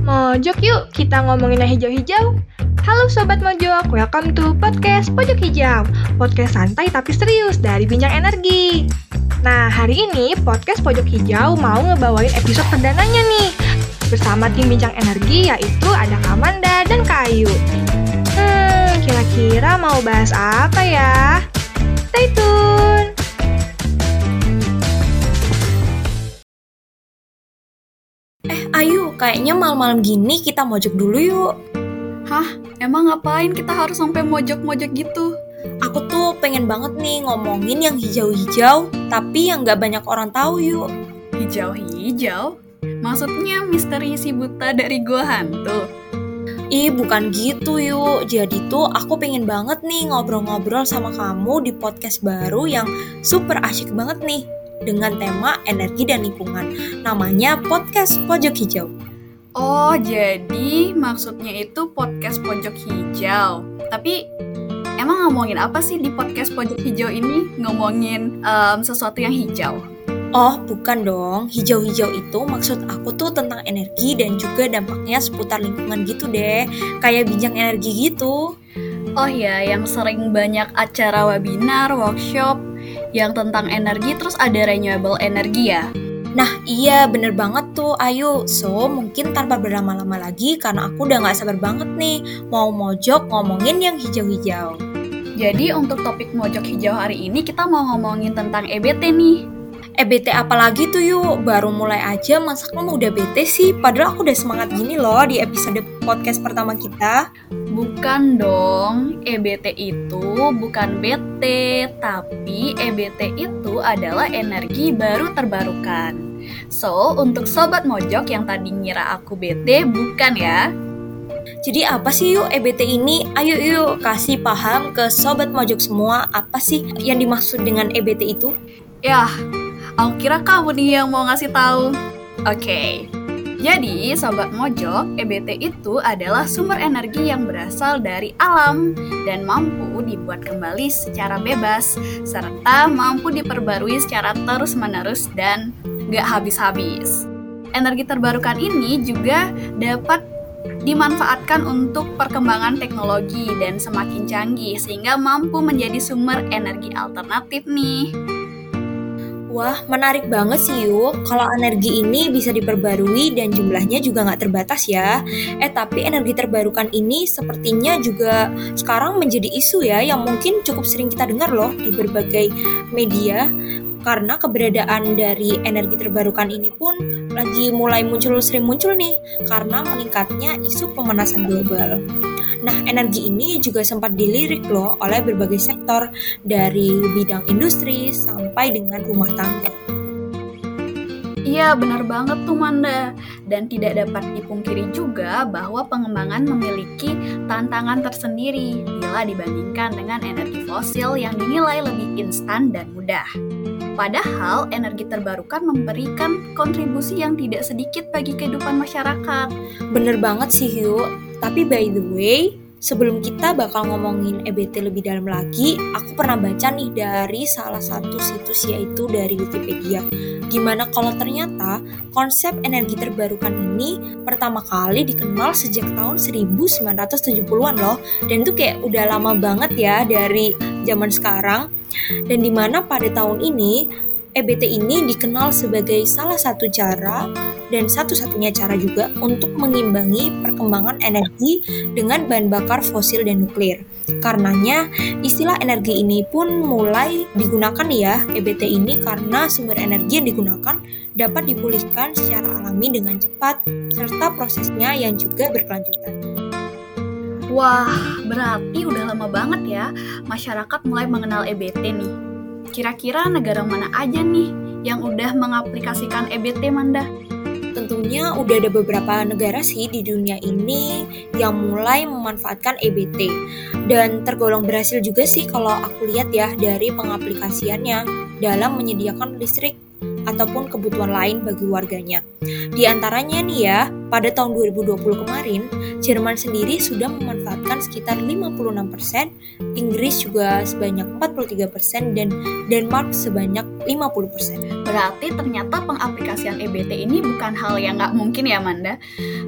Mojok yuk, kita ngomongin yang hijau-hijau. Halo Sobat Mojok, welcome to podcast Pojok Hijau. Podcast santai tapi serius dari Bincang Energi. Nah, hari ini podcast Pojok Hijau mau ngebawain episode perdananya nih. Bersama tim Bincang Energi yaitu ada Kamanda dan Kayu. Hmm, kira-kira mau bahas apa ya? Stay tune! Kayaknya malam-malam gini kita mojok dulu yuk. Hah? Emang ngapain kita harus sampai mojok-mojok gitu? Aku tuh pengen banget nih ngomongin yang hijau-hijau, tapi yang gak banyak orang tahu yuk. Hijau-hijau? Maksudnya misteri si buta dari gua hantu? Ih, bukan gitu yuk. Jadi tuh aku pengen banget nih ngobrol-ngobrol sama kamu di podcast baru yang super asyik banget nih. Dengan tema energi dan lingkungan. Namanya Podcast Pojok Hijau. Oh, jadi maksudnya itu podcast pojok hijau. Tapi emang ngomongin apa sih di podcast pojok hijau ini? Ngomongin em, sesuatu yang hijau. Oh, bukan dong. Hijau-hijau itu maksud aku tuh tentang energi dan juga dampaknya seputar lingkungan gitu deh. Kayak bincang energi gitu. Oh ya, yang sering banyak acara webinar, workshop yang tentang energi terus ada renewable energi ya. Nah, iya bener banget tuh. Ayo, so mungkin tanpa berlama-lama lagi karena aku udah gak sabar banget nih mau mojok ngomongin yang hijau-hijau. Jadi untuk topik mojok hijau hari ini kita mau ngomongin tentang EBT nih. EBT apalagi tuh yuk, baru mulai aja masa kamu udah bete sih? Padahal aku udah semangat gini loh di episode podcast pertama kita. Bukan dong, EBT itu bukan BT, tapi EBT itu adalah energi baru terbarukan. So, untuk sobat mojok yang tadi ngira aku BT, bukan ya. Jadi apa sih yuk EBT ini? Ayo yuk kasih paham ke sobat mojok semua apa sih yang dimaksud dengan EBT itu? Yah, aku kira kamu nih yang mau ngasih tahu. Oke. Jadi, sobat mojok, EBT itu adalah sumber energi yang berasal dari alam dan mampu dibuat kembali secara bebas serta mampu diperbarui secara terus-menerus dan gak habis-habis. Energi terbarukan ini juga dapat dimanfaatkan untuk perkembangan teknologi dan semakin canggih sehingga mampu menjadi sumber energi alternatif nih. Wah, menarik banget sih yuk. Kalau energi ini bisa diperbarui dan jumlahnya juga nggak terbatas ya. Eh, tapi energi terbarukan ini sepertinya juga sekarang menjadi isu ya yang mungkin cukup sering kita dengar loh di berbagai media. Karena keberadaan dari energi terbarukan ini pun lagi mulai muncul sering muncul nih karena meningkatnya isu pemanasan global. Nah, energi ini juga sempat dilirik loh oleh berbagai sektor dari bidang industri sampai dengan rumah tangga. Iya, benar banget tuh Manda. Dan tidak dapat dipungkiri juga bahwa pengembangan memiliki tantangan tersendiri bila dibandingkan dengan energi fosil yang dinilai lebih instan dan mudah. Padahal energi terbarukan memberikan kontribusi yang tidak sedikit bagi kehidupan masyarakat. Bener banget sih Hyu. Tapi by the way, sebelum kita bakal ngomongin EBT lebih dalam lagi, aku pernah baca nih dari salah satu situs yaitu dari Wikipedia. Gimana kalau ternyata konsep energi terbarukan ini pertama kali dikenal sejak tahun 1970-an loh. Dan itu kayak udah lama banget ya dari zaman sekarang. Dan di mana pada tahun ini EBT ini dikenal sebagai salah satu cara dan satu-satunya cara juga untuk mengimbangi perkembangan energi dengan bahan bakar fosil dan nuklir. Karenanya, istilah energi ini pun mulai digunakan ya EBT ini karena sumber energi yang digunakan dapat dipulihkan secara alami dengan cepat serta prosesnya yang juga berkelanjutan. Wah, berarti udah lama banget ya masyarakat mulai mengenal EBT nih. Kira-kira negara mana aja nih yang udah mengaplikasikan EBT, Manda? Tentunya udah ada beberapa negara sih di dunia ini yang mulai memanfaatkan EBT dan tergolong berhasil juga sih kalau aku lihat ya dari pengaplikasiannya dalam menyediakan listrik ataupun kebutuhan lain bagi warganya. Di antaranya nih ya, pada tahun 2020 kemarin, Jerman sendiri sudah memanfaatkan sekitar 56%, Inggris juga sebanyak 43%, dan Denmark sebanyak 50%. Berarti ternyata pengaplikasian EBT ini bukan hal yang nggak mungkin ya Manda.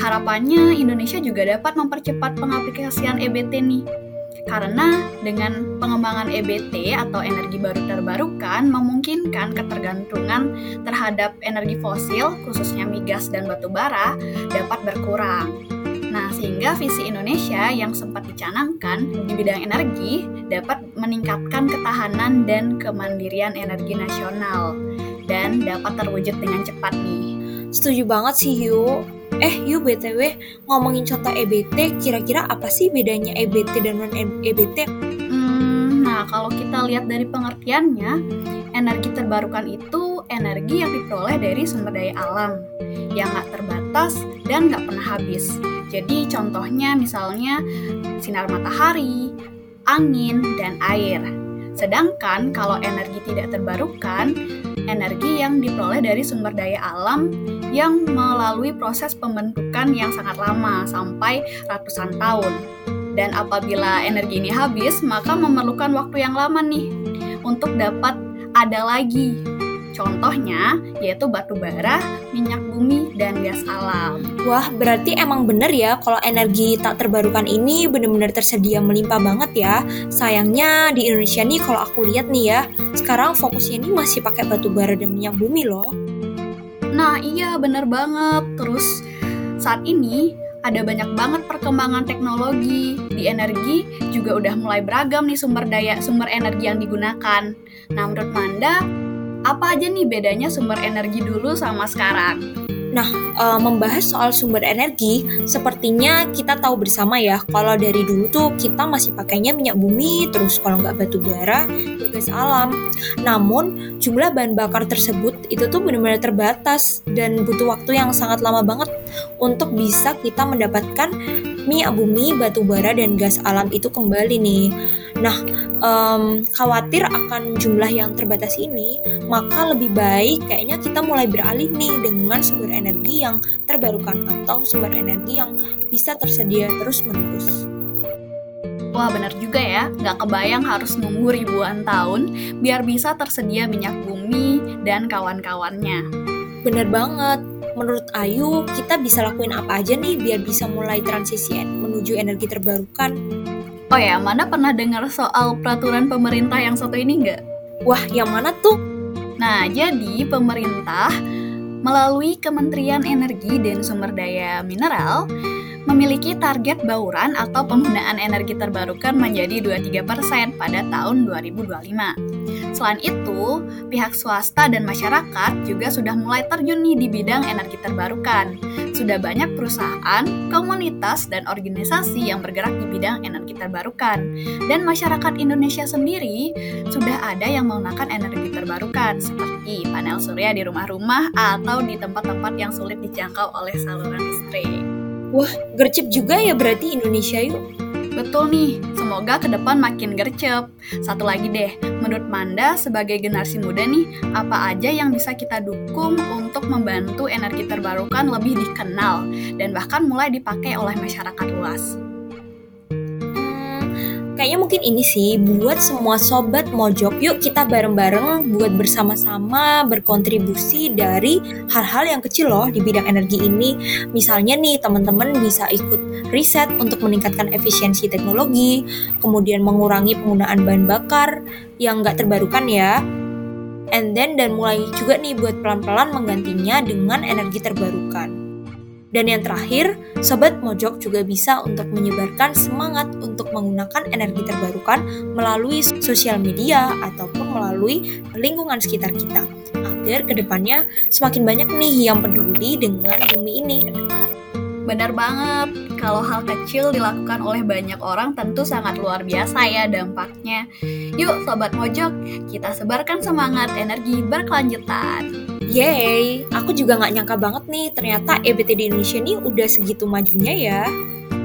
Harapannya Indonesia juga dapat mempercepat pengaplikasian EBT nih. Karena dengan pengembangan EBT atau energi baru terbarukan memungkinkan ketergantungan terhadap energi fosil, khususnya migas dan batu bara, dapat berkurang. Nah, sehingga visi Indonesia yang sempat dicanangkan di bidang energi dapat meningkatkan ketahanan dan kemandirian energi nasional dan dapat terwujud dengan cepat nih. Setuju banget sih Yu. Eh Yu BTW ngomongin contoh EBT, kira-kira apa sih bedanya EBT dan non EBT? Hmm, nah kalau kita lihat dari pengertiannya, energi terbarukan itu energi yang diperoleh dari sumber daya alam yang nggak terbatas dan nggak pernah habis. Jadi contohnya misalnya sinar matahari, angin, dan air. Sedangkan kalau energi tidak terbarukan, energi yang diperoleh dari sumber daya alam yang melalui proses pembentukan yang sangat lama sampai ratusan tahun. Dan apabila energi ini habis, maka memerlukan waktu yang lama nih untuk dapat ada lagi. Contohnya yaitu batu bara, minyak bumi, dan gas alam. Wah, berarti emang bener ya kalau energi tak terbarukan ini benar-benar tersedia melimpah banget ya. Sayangnya di Indonesia nih kalau aku lihat nih ya, sekarang fokusnya ini masih pakai batu bara dan minyak bumi loh. Nah iya bener banget. Terus saat ini ada banyak banget perkembangan teknologi di energi juga udah mulai beragam nih sumber daya sumber energi yang digunakan. Nah menurut Manda apa aja nih bedanya sumber energi dulu sama sekarang? Nah, e, membahas soal sumber energi, sepertinya kita tahu bersama ya, kalau dari dulu tuh kita masih pakainya minyak bumi, terus kalau nggak batu bara, ya gas alam. Namun, jumlah bahan bakar tersebut itu tuh benar-benar terbatas dan butuh waktu yang sangat lama banget untuk bisa kita mendapatkan minyak bumi, batu bara, dan gas alam itu kembali nih. Nah, um, khawatir akan jumlah yang terbatas ini, maka lebih baik kayaknya kita mulai beralih nih dengan sumber energi yang terbarukan atau sumber energi yang bisa tersedia terus-menerus. Wah benar juga ya, nggak kebayang harus nunggu ribuan tahun biar bisa tersedia minyak bumi dan kawan-kawannya. Bener banget, menurut Ayu kita bisa lakuin apa aja nih biar bisa mulai transisi menuju energi terbarukan? Oh ya, mana pernah dengar soal peraturan pemerintah yang satu ini nggak? Wah, yang mana tuh? Nah, jadi pemerintah melalui Kementerian Energi dan Sumber Daya Mineral memiliki target bauran atau penggunaan energi terbarukan menjadi 23% pada tahun 2025. Selain itu, pihak swasta dan masyarakat juga sudah mulai terjun nih di bidang energi terbarukan. Sudah banyak perusahaan, komunitas, dan organisasi yang bergerak di bidang energi terbarukan. Dan masyarakat Indonesia sendiri sudah ada yang menggunakan energi terbarukan seperti panel surya di rumah-rumah atau di tempat-tempat yang sulit dijangkau oleh saluran listrik. Wah, gercep juga ya berarti Indonesia yuk. Betul nih, semoga ke depan makin gercep. Satu lagi deh, menurut Manda sebagai generasi muda nih, apa aja yang bisa kita dukung untuk membantu energi terbarukan lebih dikenal dan bahkan mulai dipakai oleh masyarakat luas? Kayaknya mungkin ini sih buat semua sobat mojok. Yuk kita bareng-bareng buat bersama-sama berkontribusi dari hal-hal yang kecil loh di bidang energi ini. Misalnya nih teman-teman bisa ikut riset untuk meningkatkan efisiensi teknologi kemudian mengurangi penggunaan bahan bakar yang nggak terbarukan ya. And then dan mulai juga nih buat pelan-pelan menggantinya dengan energi terbarukan dan yang terakhir, Sobat Mojok juga bisa untuk menyebarkan semangat untuk menggunakan energi terbarukan melalui sosial media ataupun melalui lingkungan sekitar kita. Agar ke depannya semakin banyak nih yang peduli dengan bumi ini. Benar banget, kalau hal kecil dilakukan oleh banyak orang tentu sangat luar biasa ya dampaknya. Yuk Sobat Mojok, kita sebarkan semangat energi berkelanjutan. Yeay, aku juga nggak nyangka banget nih ternyata EBT di Indonesia nih udah segitu majunya ya.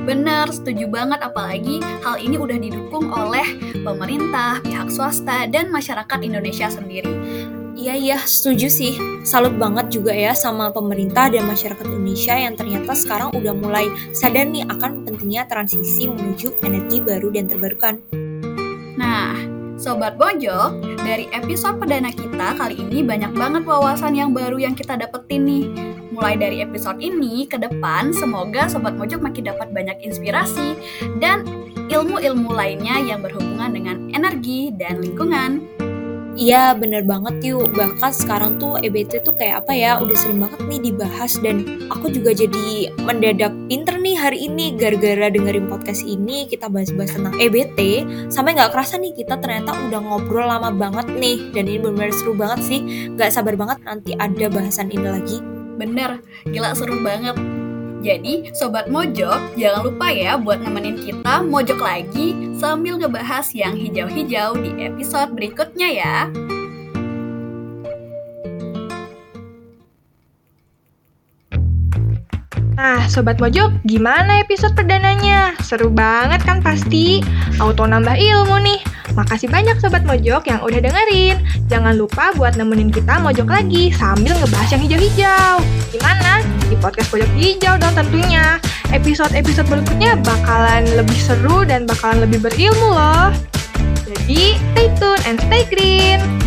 Bener, setuju banget apalagi hal ini udah didukung oleh pemerintah, pihak swasta, dan masyarakat Indonesia sendiri. Iya iya setuju sih. Salut banget juga ya sama pemerintah dan masyarakat Indonesia yang ternyata sekarang udah mulai sadar nih akan pentingnya transisi menuju energi baru dan terbarukan. Nah, Sobat Pojok, dari episode perdana kita kali ini banyak banget wawasan yang baru yang kita dapetin nih. Mulai dari episode ini ke depan, semoga Sobat Mojok makin dapat banyak inspirasi dan ilmu-ilmu lainnya yang berhubungan dengan energi dan lingkungan. Iya bener banget yuk Bahkan sekarang tuh EBT tuh kayak apa ya Udah sering banget nih dibahas. Dan aku juga jadi mendadak pinter nih hari ini. Gara-gara dengerin podcast ini Kita bahas-bahas tentang EBT Sampai gak kerasa nih kita ternyata udah ngobrol lama banget nih. Dan ini bener-bener seru banget sih. Gak sabar banget nanti ada bahasan ini lagi. Bener, gila seru banget jadi, Sobat Mojok, jangan lupa ya buat nemenin kita mojok lagi sambil ngebahas yang hijau-hijau di episode berikutnya ya. Nah, Sobat Mojok, gimana episode perdananya? Seru banget kan pasti? Auto nambah ilmu nih. Makasih banyak Sobat Mojok yang udah dengerin. Jangan lupa buat nemenin kita mojok lagi sambil ngebahas yang hijau-hijau. Gimana? Di podcast Pojok Hijau dong tentunya. Episode-episode berikutnya bakalan lebih seru dan bakalan lebih berilmu loh. Jadi, stay tune and stay green.